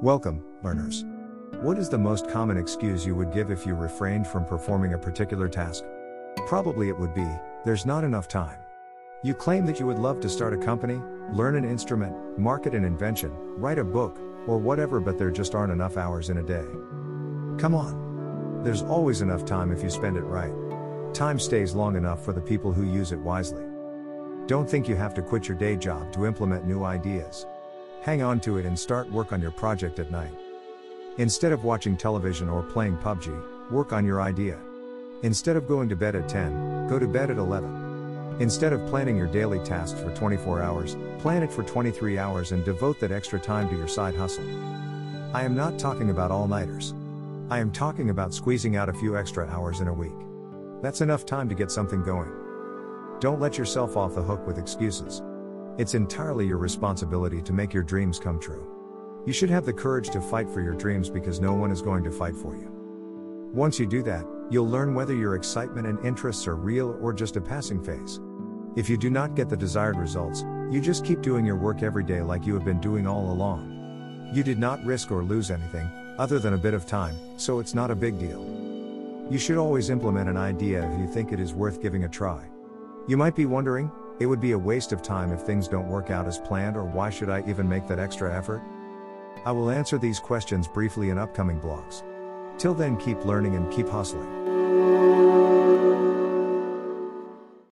Welcome, learners. What is the most common excuse you would give if you refrained from performing a particular task? Probably it would be, there's not enough time. You claim that you would love to start a company, learn an instrument, market an invention, write a book, or whatever, but there just aren't enough hours in a day. Come on. There's always enough time if you spend it right. Time stays long enough for the people who use it wisely. Don't think you have to quit your day job to implement new ideas. Hang on to it and start work on your project at night. Instead of watching television or playing PUBG, work on your idea. Instead of going to bed at 10, go to bed at 11. Instead of planning your daily tasks for 24 hours, plan it for 23 hours and devote that extra time to your side hustle. I am not talking about all nighters. I am talking about squeezing out a few extra hours in a week. That's enough time to get something going. Don't let yourself off the hook with excuses. It's entirely your responsibility to make your dreams come true. You should have the courage to fight for your dreams because no one is going to fight for you. Once you do that, you'll learn whether your excitement and interests are real or just a passing phase. If you do not get the desired results, you just keep doing your work every day like you have been doing all along. You did not risk or lose anything, other than a bit of time, so it's not a big deal. You should always implement an idea if you think it is worth giving a try. You might be wondering, it would be a waste of time if things don't work out as planned, or why should I even make that extra effort? I will answer these questions briefly in upcoming blogs. Till then, keep learning and keep hustling.